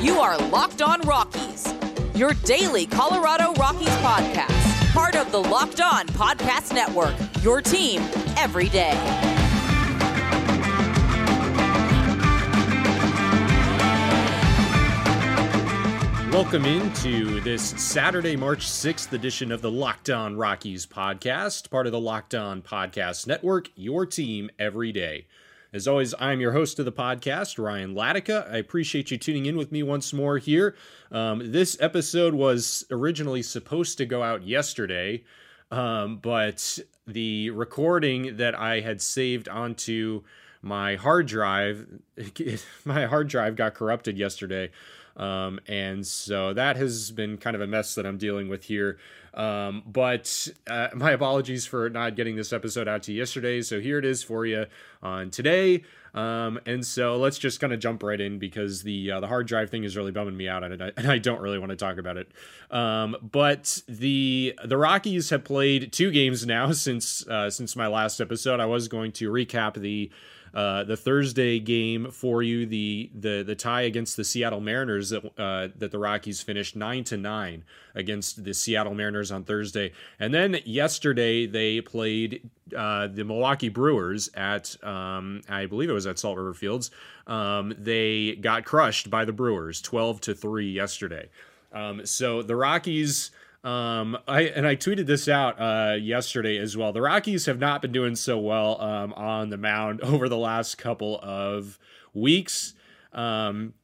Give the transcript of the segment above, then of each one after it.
You are Locked On Rockies, your daily Colorado Rockies podcast, part of the Locked On Podcast Network, your team every day. Welcome into this Saturday, March 6th edition of the Locked On Rockies podcast, part of the Locked On Podcast Network, your team every day. As always, I'm your host of the podcast, Ryan Latica. I appreciate you tuning in with me once more here. Um, this episode was originally supposed to go out yesterday, um, but the recording that I had saved onto my hard drive, my hard drive got corrupted yesterday. Um, and so that has been kind of a mess that I'm dealing with here. Um, but uh, my apologies for not getting this episode out to you yesterday. So here it is for you on today. Um, and so let's just kind of jump right in because the uh, the hard drive thing is really bumming me out, and I, and I don't really want to talk about it. Um, but the the Rockies have played two games now since uh, since my last episode. I was going to recap the uh, the Thursday game for you, the the the tie against the Seattle Mariners that uh, that the Rockies finished nine to nine against the Seattle Mariners on Thursday, and then yesterday they played uh, the Milwaukee Brewers at um, I believe it was at Salt River Fields. Um, they got crushed by the Brewers, twelve to three yesterday. Um, so the Rockies. Um, I and I tweeted this out uh, yesterday as well. The Rockies have not been doing so well um, on the mound over the last couple of weeks. Um,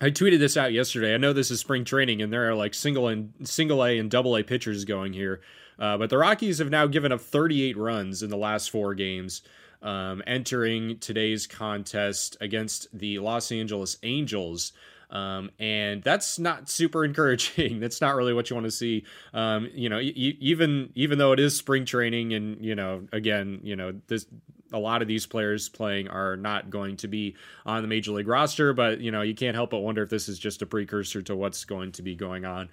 I tweeted this out yesterday. I know this is spring training, and there are like single and single A and double A pitchers going here, uh, but the Rockies have now given up 38 runs in the last four games. Um, entering today's contest against the Los Angeles Angels. Um, and that's not super encouraging. that's not really what you want to see. Um, you know, even even though it is spring training, and you know, again, you know, this a lot of these players playing are not going to be on the major league roster, but you know, you can't help but wonder if this is just a precursor to what's going to be going on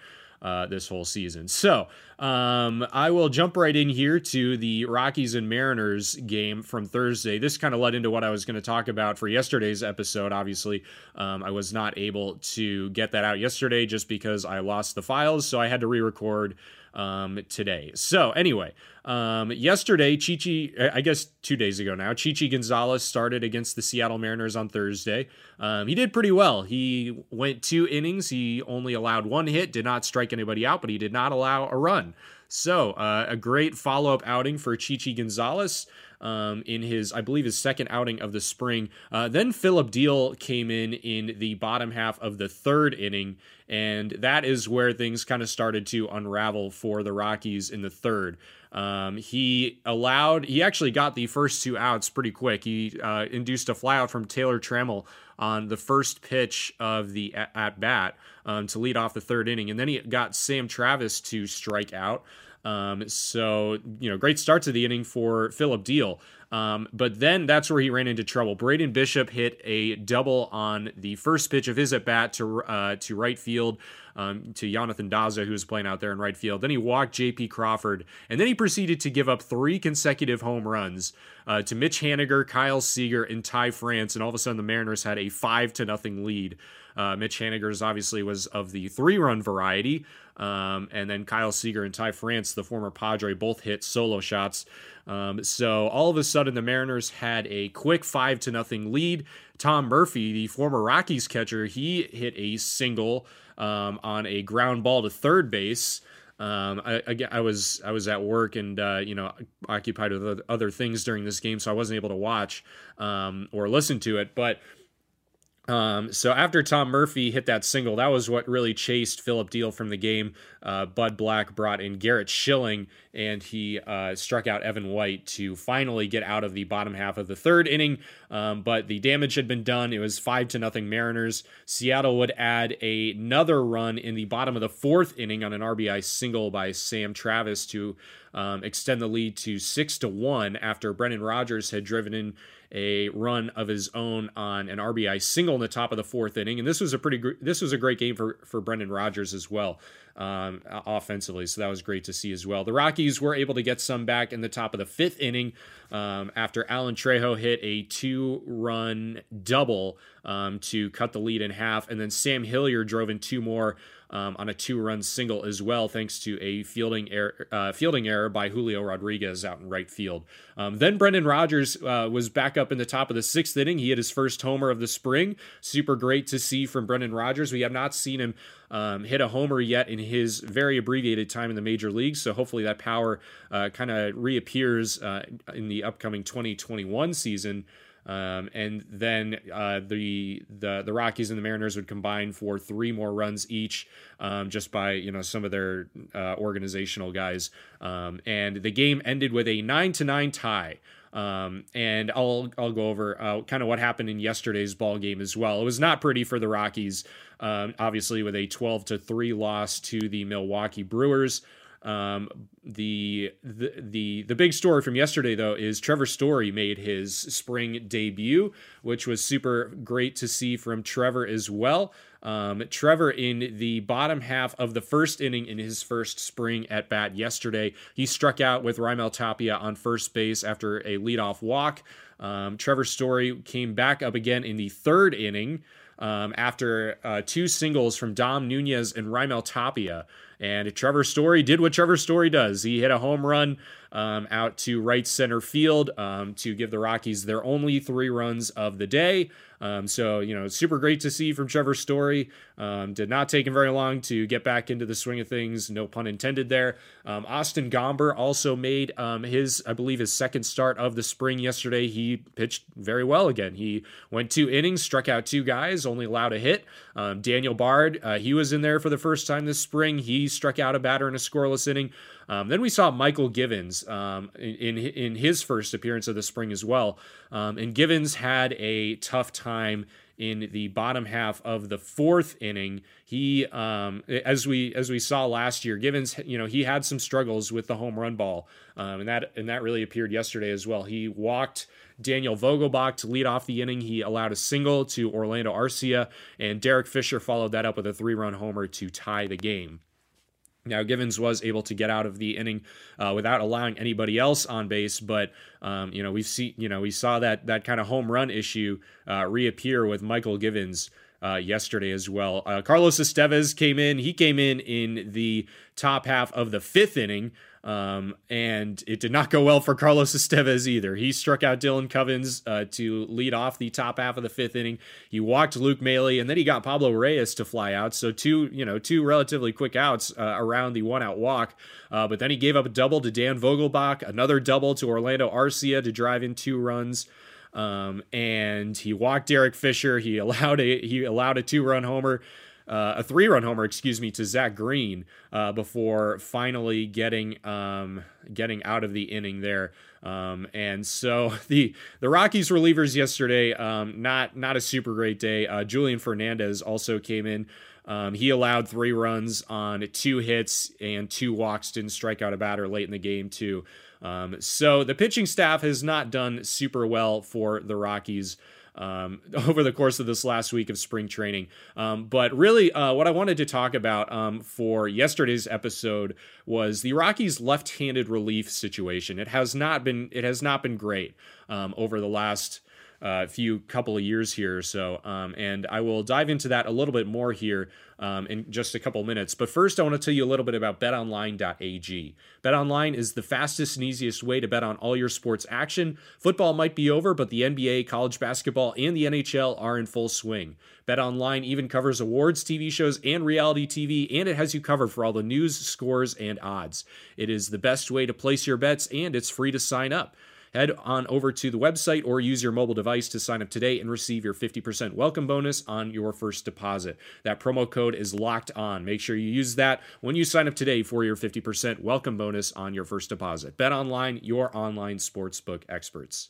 uh, this whole season. So um, I will jump right in here to the Rockies and Mariners game from Thursday. This kind of led into what I was going to talk about for yesterday's episode. Obviously, um, I was not able to get that out yesterday just because I lost the files, so I had to re record um, today. So anyway, um, yesterday, Chichi, I guess two days ago now, Chichi Gonzalez started against the Seattle Mariners on Thursday. Um, he did pretty well. He went two innings. He only allowed one hit, did not strike anybody out, but he did not allow a run. So uh, a great follow up outing for Chichi Gonzalez um, in his, I believe, his second outing of the spring. Uh, then Philip Diehl came in in the bottom half of the third inning, and that is where things kind of started to unravel for the Rockies in the third. Um, he allowed, he actually got the first two outs pretty quick. He uh, induced a flyout from Taylor Trammell on the first pitch of the at bat um, to lead off the third inning, and then he got Sam Travis to strike out. Um, so, you know, great start to the inning for Philip Diehl. Um, but then that's where he ran into trouble. Braden Bishop hit a double on the first pitch of his at bat to uh, to right field um, to Jonathan Daza, who was playing out there in right field. Then he walked J.P. Crawford, and then he proceeded to give up three consecutive home runs uh, to Mitch Haniger, Kyle Seager, and Ty France. And all of a sudden, the Mariners had a five to nothing lead. Uh, Mitch Haniger's obviously was of the three run variety. Um, and then Kyle Seager and Ty France, the former Padre, both hit solo shots. Um, so all of a sudden, the Mariners had a quick five to nothing lead. Tom Murphy, the former Rockies catcher, he hit a single um, on a ground ball to third base. Um, I, again, I was I was at work and uh, you know occupied with other things during this game, so I wasn't able to watch um, or listen to it. But um, so after Tom Murphy hit that single, that was what really chased Philip Diehl from the game. Uh, Bud Black brought in Garrett Schilling, and he uh, struck out Evan White to finally get out of the bottom half of the third inning. Um, but the damage had been done. It was five to nothing Mariners. Seattle would add a, another run in the bottom of the fourth inning on an RBI single by Sam Travis to um, extend the lead to six to one after Brendan Rodgers had driven in a run of his own on an RBI single in the top of the fourth inning. And this was a pretty gr- this was a great game for for Brendan Rodgers as well um, offensively. So that was great to see as well. The Rockies were able to get some back in the top of the fifth inning um, after Alan Trejo hit a two run double um, to cut the lead in half. And then Sam Hilliard drove in two more um, on a two-run single as well, thanks to a fielding error, uh, fielding error by Julio Rodriguez out in right field. Um, then Brendan Rodgers uh, was back up in the top of the sixth inning. He had his first homer of the spring. Super great to see from Brendan Rodgers. We have not seen him um, hit a homer yet in his very abbreviated time in the major leagues. So hopefully that power uh, kind of reappears uh, in the upcoming 2021 season. Um, and then uh, the the the Rockies and the Mariners would combine for three more runs each, um, just by you know some of their uh, organizational guys. Um, and the game ended with a nine to nine tie. Um, and I'll I'll go over uh, kind of what happened in yesterday's ball game as well. It was not pretty for the Rockies, um, obviously with a 12 to three loss to the Milwaukee Brewers. Um, the, the the the big story from yesterday though is Trevor Story made his spring debut, which was super great to see from Trevor as well. Um, Trevor in the bottom half of the first inning in his first spring at bat yesterday, he struck out with Raimel Tapia on first base after a leadoff walk. Um, Trevor Story came back up again in the third inning um, after uh, two singles from Dom Nunez and Raimel Tapia. And Trevor Story did what Trevor Story does. He hit a home run um, out to right center field um, to give the Rockies their only three runs of the day. Um, so, you know, super great to see from Trevor Story. Um, did not take him very long to get back into the swing of things. No pun intended there. Um, Austin Gomber also made um, his, I believe, his second start of the spring yesterday. He pitched very well again. He went two innings, struck out two guys, only allowed a hit. Daniel Bard, uh, he was in there for the first time this spring. He struck out a batter in a scoreless inning. Um, then we saw Michael Givens um, in, in his first appearance of the spring as well. Um, and Givens had a tough time in the bottom half of the fourth inning. He, um, as we as we saw last year, Givens, you know, he had some struggles with the home run ball, um, and that and that really appeared yesterday as well. He walked Daniel Vogelbach to lead off the inning. He allowed a single to Orlando Arcia, and Derek Fisher followed that up with a three-run homer to tie the game. Now, Givens was able to get out of the inning uh, without allowing anybody else on base, but um, you know we've seen you know we saw that that kind of home run issue uh, reappear with Michael Givens uh, yesterday as well. Uh, Carlos Estevez came in. He came in in the top half of the fifth inning. Um, and it did not go well for Carlos Estevez either. He struck out Dylan Cozens uh, to lead off the top half of the fifth inning. He walked Luke Maile, and then he got Pablo Reyes to fly out. So two, you know, two relatively quick outs uh, around the one-out walk. Uh, but then he gave up a double to Dan Vogelbach, another double to Orlando Arcia to drive in two runs. Um, and he walked Derek Fisher. He allowed a he allowed a two-run homer uh, a three run homer, excuse me, to Zach Green uh, before finally getting um, getting out of the inning there. Um, and so the the Rockies relievers yesterday, um, not not a super great day. Uh, Julian Fernandez also came in. Um, he allowed three runs on two hits and two walks. Didn't strike out a batter late in the game too. Um, so the pitching staff has not done super well for the Rockies um, over the course of this last week of spring training. Um, but really, uh, what I wanted to talk about um, for yesterday's episode was the Rockies' left-handed relief situation. It has not been it has not been great um, over the last uh, few couple of years here or so. Um, and I will dive into that a little bit more here um, in just a couple minutes. But first, I want to tell you a little bit about betonline.ag. BetOnline is the fastest and easiest way to bet on all your sports action. Football might be over, but the NBA, college basketball, and the NHL are in full swing. BetOnline even covers awards, TV shows, and reality TV, and it has you covered for all the news, scores, and odds. It is the best way to place your bets, and it's free to sign up. Head on over to the website or use your mobile device to sign up today and receive your 50% welcome bonus on your first deposit. That promo code is locked on. Make sure you use that when you sign up today for your 50% welcome bonus on your first deposit. Bet online, your online sportsbook experts.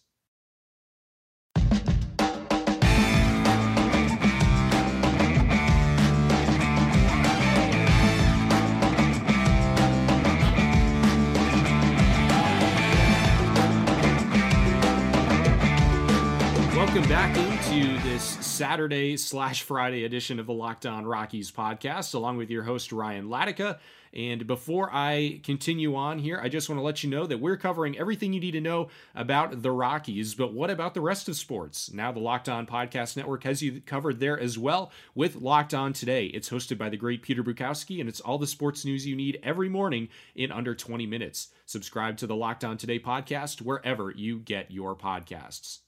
This Saturday slash Friday edition of the Locked On Rockies podcast, along with your host, Ryan Latica. And before I continue on here, I just want to let you know that we're covering everything you need to know about the Rockies. But what about the rest of sports? Now, the Locked On Podcast Network has you covered there as well with Locked On Today. It's hosted by the great Peter Bukowski, and it's all the sports news you need every morning in under 20 minutes. Subscribe to the Locked On Today podcast wherever you get your podcasts.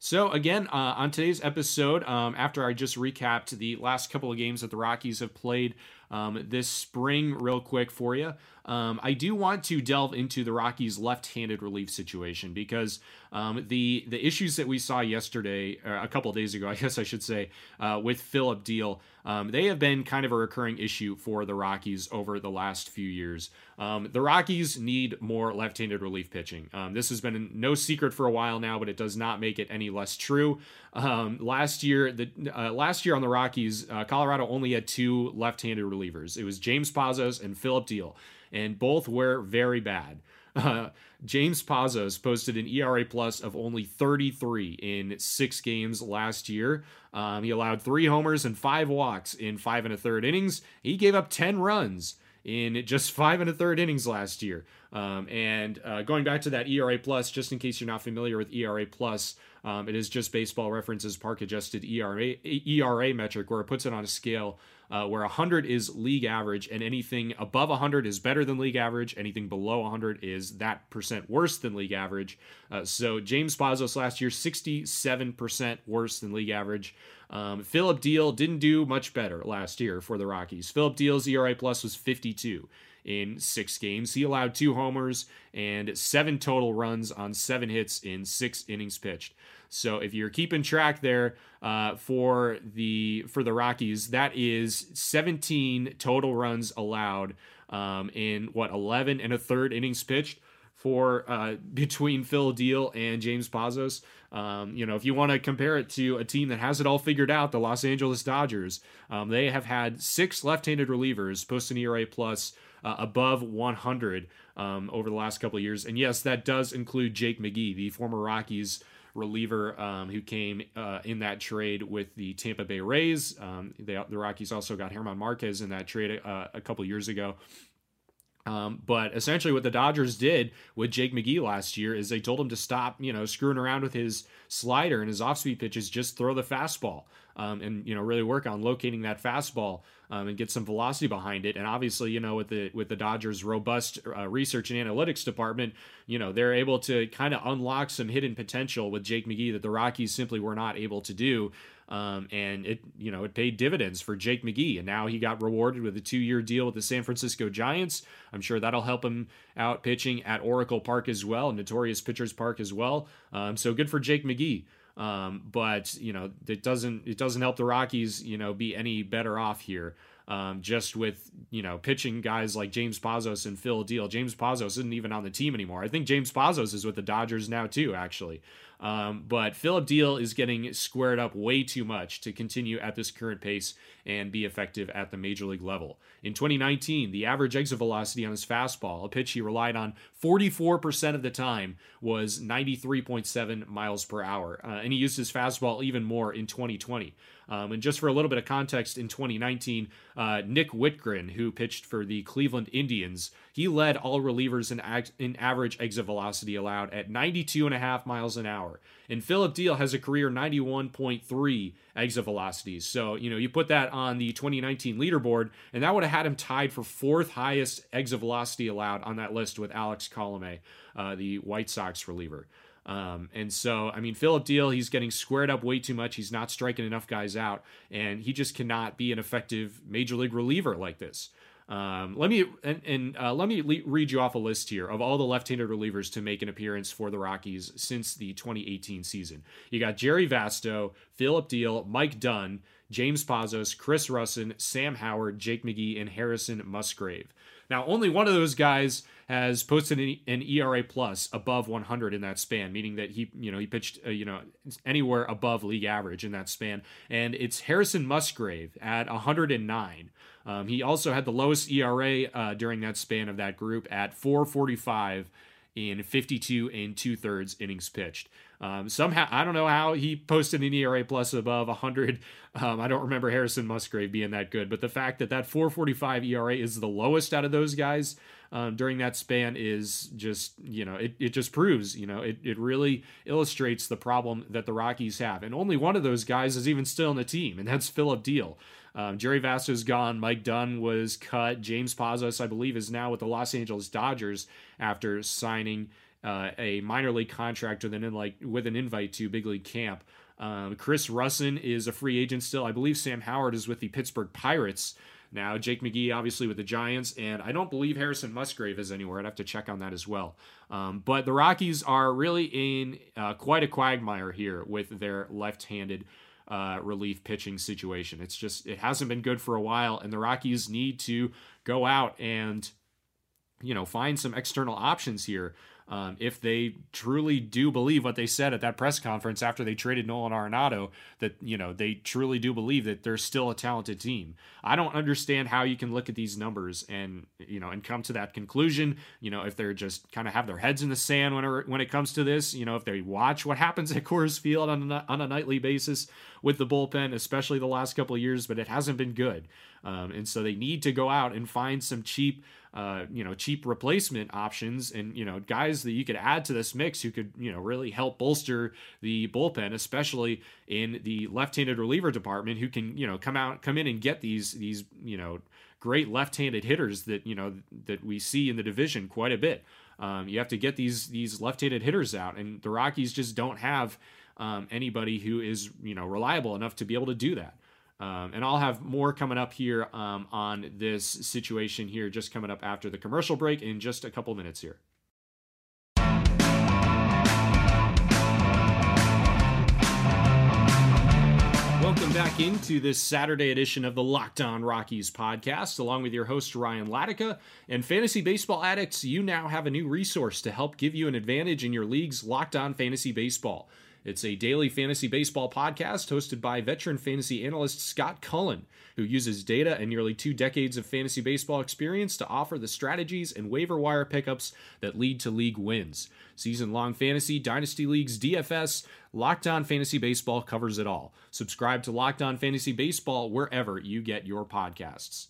So, again, uh, on today's episode, um, after I just recapped the last couple of games that the Rockies have played um, this spring, real quick for you, um, I do want to delve into the Rockies' left-handed relief situation because um, the the issues that we saw yesterday, uh, a couple days ago, I guess I should say, uh, with Philip Diehl, um, they have been kind of a recurring issue for the Rockies over the last few years. Um, the Rockies need more left-handed relief pitching. Um, this has been no secret for a while now, but it does not make it any less true. Um, last year, the uh, last year on the Rockies, uh, Colorado only had two left-handed relievers. It was James Pazos and Philip Diehl and both were very bad. Uh, James Pazos posted an ERA plus of only 33 in six games last year. Um, he allowed three homers and five walks in five and a third innings. He gave up 10 runs in just five and a third innings last year. Um, and uh, going back to that ERA plus, just in case you're not familiar with ERA plus, um, it is just Baseball References park adjusted ERA ERA metric where it puts it on a scale uh, where 100 is league average and anything above 100 is better than league average. Anything below 100 is that percent worse than league average. Uh, so James Pazos last year, 67% worse than league average. Um, Phillip Diehl didn't do much better last year for the Rockies. Phillip Diehl's ERA plus was 52 in six games. He allowed two homers and seven total runs on seven hits in six innings pitched. So if you're keeping track there uh, for the for the Rockies, that is 17 total runs allowed um, in what 11 and a third innings pitched for uh, between Phil Diehl and James Pazos. Um, you know, if you want to compare it to a team that has it all figured out, the Los Angeles Dodgers, um, they have had six left-handed relievers post an ERA plus uh, above 100 um, over the last couple of years. And yes, that does include Jake McGee, the former Rockies reliever um, who came uh, in that trade with the Tampa Bay Rays. Um, they, the Rockies also got German Marquez in that trade uh, a couple years ago. Um, but essentially, what the Dodgers did with Jake McGee last year is they told him to stop, you know, screwing around with his slider and his off-speed pitches. Just throw the fastball, um, and you know, really work on locating that fastball um, and get some velocity behind it. And obviously, you know, with the with the Dodgers' robust uh, research and analytics department, you know, they're able to kind of unlock some hidden potential with Jake McGee that the Rockies simply were not able to do. Um, and it, you know, it paid dividends for Jake McGee, and now he got rewarded with a two-year deal with the San Francisco Giants. I'm sure that'll help him out pitching at Oracle Park as well, Notorious Pitchers Park as well. Um, so good for Jake McGee. Um, but you know, it doesn't it doesn't help the Rockies, you know, be any better off here. Um, just with you know pitching guys like James Pazos and Phil Diehl. James Pazos isn't even on the team anymore. I think James Pazos is with the Dodgers now too, actually. Um, but Phillip Diehl is getting squared up way too much to continue at this current pace and be effective at the major league level. In 2019, the average exit velocity on his fastball, a pitch he relied on 44% of the time, was 93.7 miles per hour. Uh, and he used his fastball even more in 2020. Um, and just for a little bit of context, in 2019, uh, Nick Wittgren, who pitched for the Cleveland Indians, he led all relievers in, ag- in average exit velocity allowed at 92.5 miles an hour. And Phillip Diehl has a career 91.3 exit velocities. So, you know, you put that on the 2019 leaderboard, and that would have had him tied for fourth highest exit velocity allowed on that list with Alex Colome, uh, the White Sox reliever. Um, and so, I mean, Philip Diehl, he's getting squared up way too much. He's not striking enough guys out, and he just cannot be an effective major league reliever like this. Um, let me and, and uh, let me le- read you off a list here of all the left-handed relievers to make an appearance for the Rockies since the 2018 season. You got Jerry Vasto, Philip Diehl, Mike Dunn, James Pazos, Chris Rusin, Sam Howard, Jake McGee, and Harrison Musgrave. Now, only one of those guys has posted an, ERA plus above 100 in that span, meaning that he, you know, he pitched, uh, you know, anywhere above league average in that span, and it's Harrison Musgrave at 109. Um, he also had the lowest ERA uh, during that span of that group at 445 in 52 and two thirds innings pitched. Um, somehow, I don't know how he posted an ERA plus above 100. Um, I don't remember Harrison Musgrave being that good, but the fact that that 445 ERA is the lowest out of those guys um, during that span is just, you know, it, it just proves, you know, it, it really illustrates the problem that the Rockies have. And only one of those guys is even still in the team, and that's Philip Diehl. Um, Jerry Vasto's gone. Mike Dunn was cut. James Pazos, I believe, is now with the Los Angeles Dodgers after signing uh, a minor league contract with an, like, with an invite to big league camp. Um, Chris Rusin is a free agent still. I believe Sam Howard is with the Pittsburgh Pirates now. Jake McGee, obviously, with the Giants, and I don't believe Harrison Musgrave is anywhere. I'd have to check on that as well. Um, but the Rockies are really in uh, quite a quagmire here with their left handed. Uh, relief pitching situation. It's just, it hasn't been good for a while, and the Rockies need to go out and, you know, find some external options here um, if they truly do believe what they said at that press conference after they traded Nolan Arenado, that you know they truly do believe that they're still a talented team. I don't understand how you can look at these numbers and you know and come to that conclusion. You know, if they're just kind of have their heads in the sand when it, when it comes to this. You know, if they watch what happens at Coors Field on a, on a nightly basis with the bullpen, especially the last couple of years, but it hasn't been good. Um, and so they need to go out and find some cheap uh, you know, cheap replacement options and, you know, guys that you could add to this mix who could, you know, really help bolster the bullpen, especially in the left-handed reliever department who can, you know, come out, come in and get these, these, you know, great left-handed hitters that, you know, that we see in the division quite a bit. Um, you have to get these, these left-handed hitters out and the Rockies just don't have um, anybody who is, you know, reliable enough to be able to do that. Um, and I'll have more coming up here um, on this situation here, just coming up after the commercial break in just a couple minutes here. Welcome back into this Saturday edition of the Locked On Rockies podcast, along with your host Ryan Latica. And fantasy baseball addicts, you now have a new resource to help give you an advantage in your league's Locked On Fantasy Baseball. It's a daily fantasy baseball podcast hosted by veteran fantasy analyst Scott Cullen, who uses data and nearly two decades of fantasy baseball experience to offer the strategies and waiver wire pickups that lead to league wins. Season long fantasy, dynasty leagues, DFS, Locked On Fantasy Baseball covers it all. Subscribe to Locked On Fantasy Baseball wherever you get your podcasts.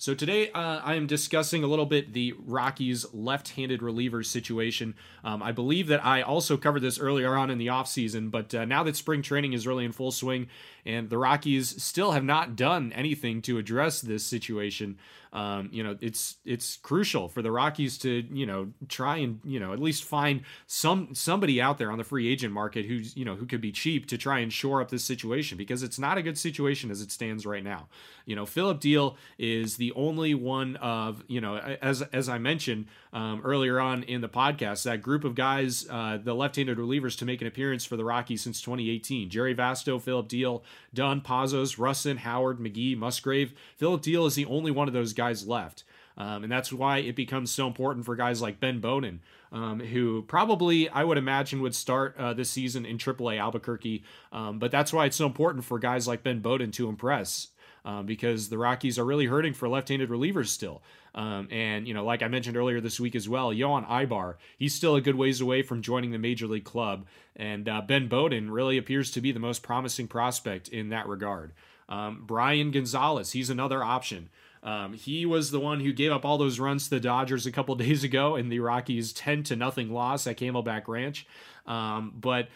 So today uh, I am discussing a little bit the Rockies left-handed reliever situation. Um, I believe that I also covered this earlier on in the offseason, but uh, now that spring training is really in full swing and the Rockies still have not done anything to address this situation, um, you know, it's it's crucial for the Rockies to you know try and you know at least find some somebody out there on the free agent market who's you know who could be cheap to try and shore up this situation because it's not a good situation as it stands right now. You know, Philip Diehl is the only one of you know as as I mentioned um, earlier on in the podcast that group of guys, uh, the left-handed relievers to make an appearance for the Rockies since 2018. Jerry Vasto, Philip Diehl, Dunn, Pazos, Rusin, Howard, McGee, Musgrave. Philip Diehl is the only one of those guys left. Um, and that's why it becomes so important for guys like Ben Bowden, um, who probably I would imagine would start uh, this season in AAA Albuquerque. Um, but that's why it's so important for guys like Ben Bowden to impress. Um, because the Rockies are really hurting for left-handed relievers still. Um, and you know, like I mentioned earlier this week as well, Johan Ibar, he's still a good ways away from joining the major league club, and uh, Ben Bowden really appears to be the most promising prospect in that regard. Um, Brian Gonzalez, he's another option. Um, he was the one who gave up all those runs to the Dodgers a couple days ago in the Rockies' 10 to nothing loss at Camelback Ranch. Um, but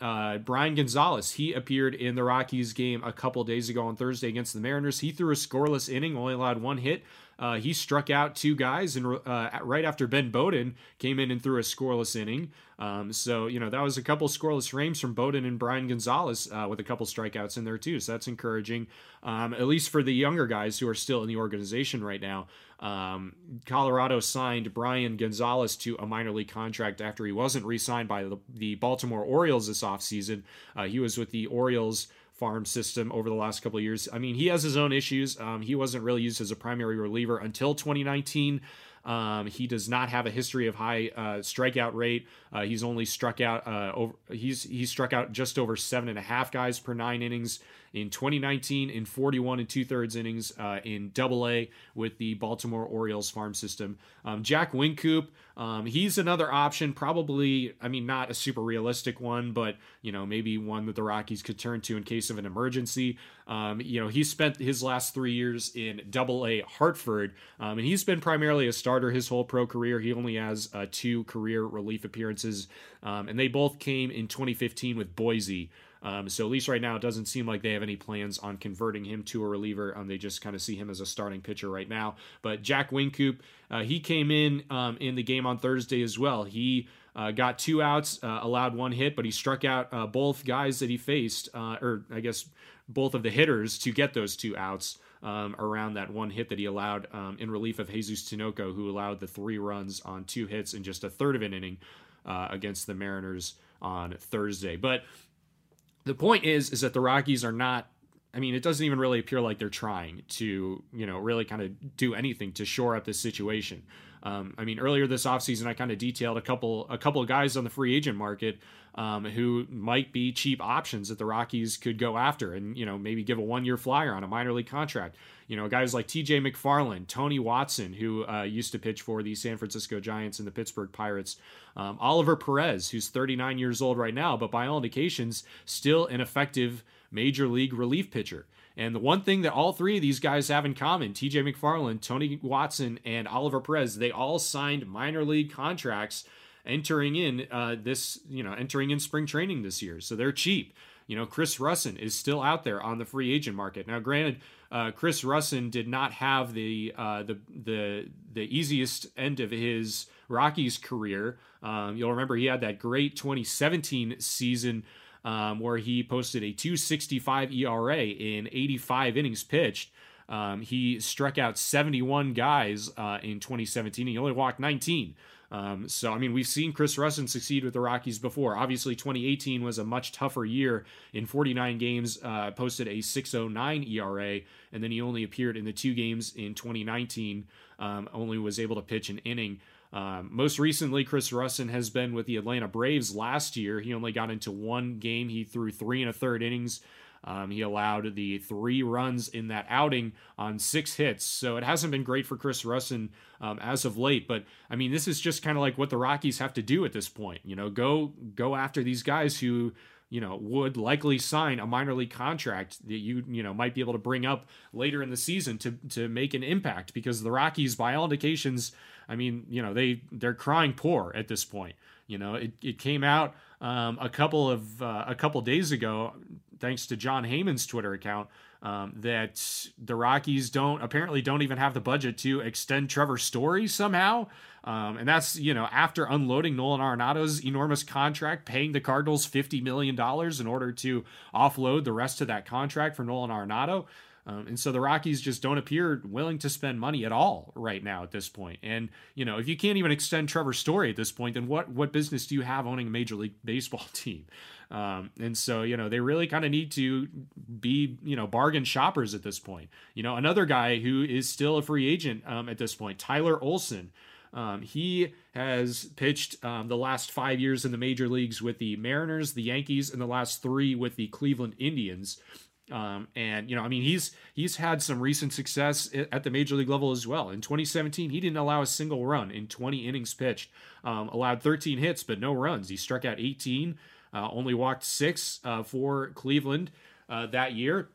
uh, Brian Gonzalez, he appeared in the Rockies game a couple days ago on Thursday against the Mariners. He threw a scoreless inning, only allowed one hit. Uh, he struck out two guys, and uh, right after Ben Bowden came in and threw a scoreless inning. Um, so you know that was a couple scoreless frames from Bowden and Brian Gonzalez uh, with a couple strikeouts in there too. So that's encouraging, um, at least for the younger guys who are still in the organization right now. Um, Colorado signed Brian Gonzalez to a minor league contract after he wasn't re-signed by the, the Baltimore Orioles this offseason. Uh, he was with the Orioles farm system over the last couple of years. I mean, he has his own issues. Um, he wasn't really used as a primary reliever until 2019. Um, he does not have a history of high uh, strikeout rate. Uh, he's only struck out uh, over. He's he's struck out just over seven and a half guys per nine innings in 2019 in 41 and two thirds innings uh, in Double A with the Baltimore Orioles farm system. Um, Jack Wynkoop, um, he's another option. Probably, I mean, not a super realistic one, but you know maybe one that the Rockies could turn to in case of an emergency. Um, you know, he spent his last three years in Double A Hartford, um, and he's been primarily a starter his whole pro career. He only has uh, two career relief appearances, um, and they both came in 2015 with Boise. Um, so at least right now, it doesn't seem like they have any plans on converting him to a reliever. Um, they just kind of see him as a starting pitcher right now. But Jack Wynkoop, uh, he came in um, in the game on Thursday as well. He uh, got two outs, uh, allowed one hit, but he struck out uh, both guys that he faced, uh, or I guess both of the hitters to get those two outs. Um, around that one hit that he allowed um, in relief of Jesus Tinoco, who allowed the three runs on two hits in just a third of an inning uh, against the Mariners on Thursday. But the point is is that the Rockies are not I mean, it doesn't even really appear like they're trying to, you know, really kind of do anything to shore up this situation. Um, I mean, earlier this offseason, I kind of detailed a couple a couple of guys on the free agent market um, who might be cheap options that the Rockies could go after, and you know, maybe give a one year flyer on a minor league contract. You know, guys like T.J. McFarland, Tony Watson, who uh, used to pitch for the San Francisco Giants and the Pittsburgh Pirates, um, Oliver Perez, who's 39 years old right now, but by all indications, still an effective major league relief pitcher. And the one thing that all three of these guys have in common, TJ McFarland, Tony Watson, and Oliver Perez, they all signed minor league contracts entering in uh, this, you know, entering in spring training this year. So they're cheap. You know, Chris Rusin is still out there on the free agent market. Now, granted, uh, Chris Rusin did not have the uh, the the the easiest end of his Rockies career. Um, you'll remember he had that great 2017 season um, where he posted a 265 ERA in 85 innings pitched. Um, he struck out 71 guys uh, in 2017. He only walked 19. Um, so, I mean, we've seen Chris Rusin succeed with the Rockies before. Obviously, 2018 was a much tougher year. In 49 games, uh, posted a 609 ERA, and then he only appeared in the two games in 2019, um, only was able to pitch an inning. Um, most recently, Chris Rusin has been with the Atlanta Braves last year. He only got into one game. He threw three and a third innings. Um, he allowed the three runs in that outing on six hits. So it hasn't been great for Chris Rusin um, as of late. But I mean, this is just kind of like what the Rockies have to do at this point. You know, go go after these guys who you know would likely sign a minor league contract that you you know might be able to bring up later in the season to to make an impact because the Rockies by all indications I mean you know they they're crying poor at this point you know it, it came out um, a couple of uh, a couple days ago thanks to Jon Heyman's Twitter account, um, that the Rockies don't apparently don't even have the budget to extend Trevor Story somehow. Um, and that's, you know, after unloading Nolan Arenado's enormous contract, paying the Cardinals $50 million in order to offload the rest of that contract for Nolan Arenado. Um, and so the Rockies just don't appear willing to spend money at all right now at this point. And you know, if you can't even extend Trevor Story at this point, then what what business do you have owning a Major League Baseball team? Um, and so you know, they really kind of need to be you know bargain shoppers at this point. You know, another guy who is still a free agent um, at this point, Tyler Olson. Um, he has pitched um, the last five years in the major leagues with the Mariners, the Yankees, and the last three with the Cleveland Indians. Um, and you know, I mean, he's he's had some recent success at the major league level as well. In 2017, he didn't allow a single run in 20 innings pitched. Um, allowed 13 hits, but no runs. He struck out 18, uh, only walked six uh, for Cleveland uh, that year.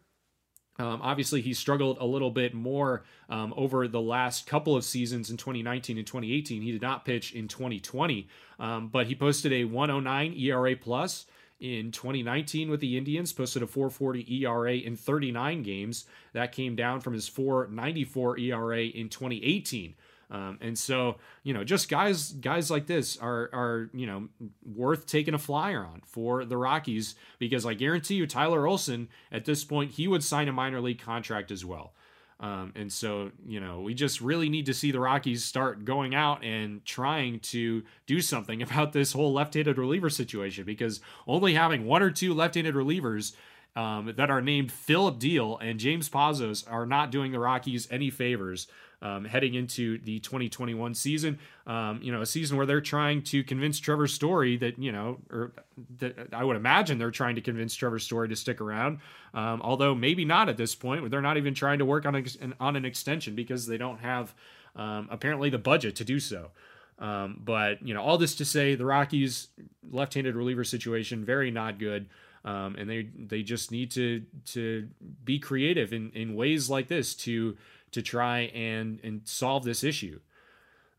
Um, obviously, he struggled a little bit more um, over the last couple of seasons in 2019 and 2018. He did not pitch in 2020, um, but he posted a 109 ERA plus in 2019 with the Indians, posted a 440 ERA in 39 games. That came down from his 494 ERA in 2018. Um, and so, you know, just guys guys like this are are you know worth taking a flyer on for the Rockies because I guarantee you, Tyler Olson at this point he would sign a minor league contract as well. Um, and so, you know, we just really need to see the Rockies start going out and trying to do something about this whole left handed reliever situation because only having one or two left handed relievers um, that are named Philip Diehl and James Pazos are not doing the Rockies any favors um, heading into the 2021 season. Um, you know, a season where they're trying to convince Trevor Story that you know, or that I would imagine they're trying to convince Trevor Story to stick around. Um, although maybe not at this point. They're not even trying to work on an, on an extension because they don't have um, apparently the budget to do so. Um, but you know, all this to say, the Rockies left-handed reliever situation very not good. Um, and they they just need to to be creative in, in ways like this to to try and and solve this issue.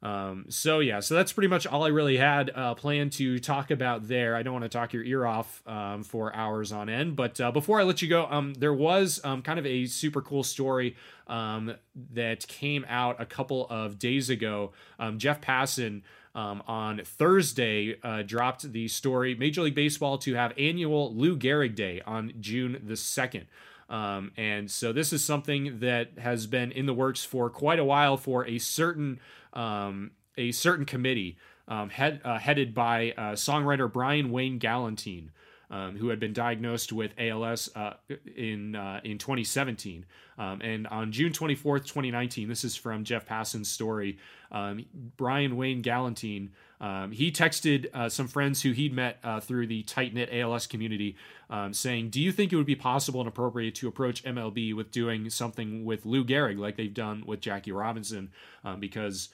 Um, so yeah, so that's pretty much all I really had uh, planned to talk about there. I don't want to talk your ear off um, for hours on end, but uh, before I let you go, um, there was um, kind of a super cool story um, that came out a couple of days ago. Um, Jeff Passan on Thursday uh, dropped the story Major League Baseball to have annual Lou Gehrig Day on June the 2nd. Um, and so this is something that has been in the works for quite a while for a certain um, a certain committee um, head, uh, headed by uh, songwriter Brian Wayne Galentine um, who had been diagnosed with ALS uh, in uh, in 2017. Um, and on June 24th, 2019, this is from Jeff Passan's story. Um, Brian Wayne Galentine um, he texted uh, some friends who he'd met uh, through the tight knit ALS community, um, saying, "Do you think it would be possible and appropriate to approach MLB with doing something with Lou Gehrig like they've done with Jackie Robinson?" Um, because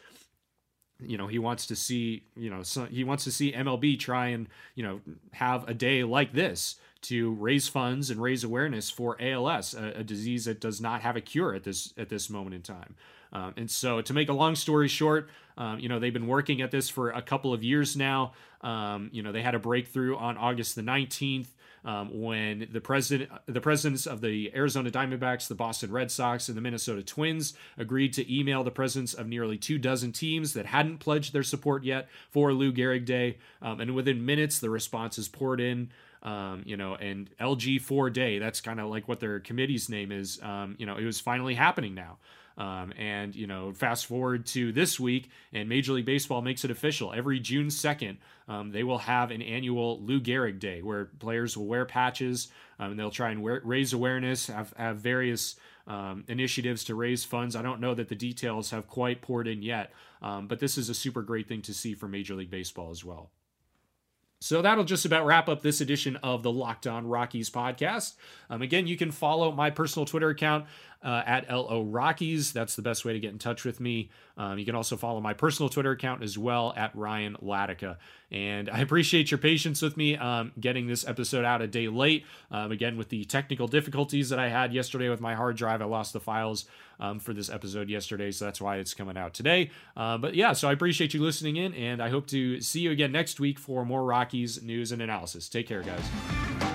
you know he wants to see you know so he wants to see MLB try and you know have a day like this to raise funds and raise awareness for ALS, a, a disease that does not have a cure at this at this moment in time. Um, and so, to make a long story short, um, you know they've been working at this for a couple of years now. Um, you know they had a breakthrough on August the nineteenth um, when the president, the presidents of the Arizona Diamondbacks, the Boston Red Sox, and the Minnesota Twins agreed to email the presidents of nearly two dozen teams that hadn't pledged their support yet for Lou Gehrig Day, um, and within minutes the responses poured in. Um, you know, and LG four day. That's kind of like what their committee's name is. Um, you know, it was finally happening now. Um, and, you know, fast forward to this week, and Major League Baseball makes it official. Every June 2nd, um, they will have an annual Lou Gehrig Day where players will wear patches um, and they'll try and wear, raise awareness, have, have various um, initiatives to raise funds. I don't know that the details have quite poured in yet, um, but this is a super great thing to see for Major League Baseball as well. So that'll just about wrap up this edition of the Locked On Rockies podcast. Um, again, you can follow my personal Twitter account uh, at LO Rockies. That's the best way to get in touch with me. Um, you can also follow my personal Twitter account as well at Ryan Latica. And I appreciate your patience with me um, getting this episode out a day late. Um, again, with the technical difficulties that I had yesterday with my hard drive, I lost the files um, for this episode yesterday, so that's why it's coming out today. Uh, but yeah, so I appreciate you listening in, and I hope to see you again next week for more Rockies news and analysis. Take care, guys.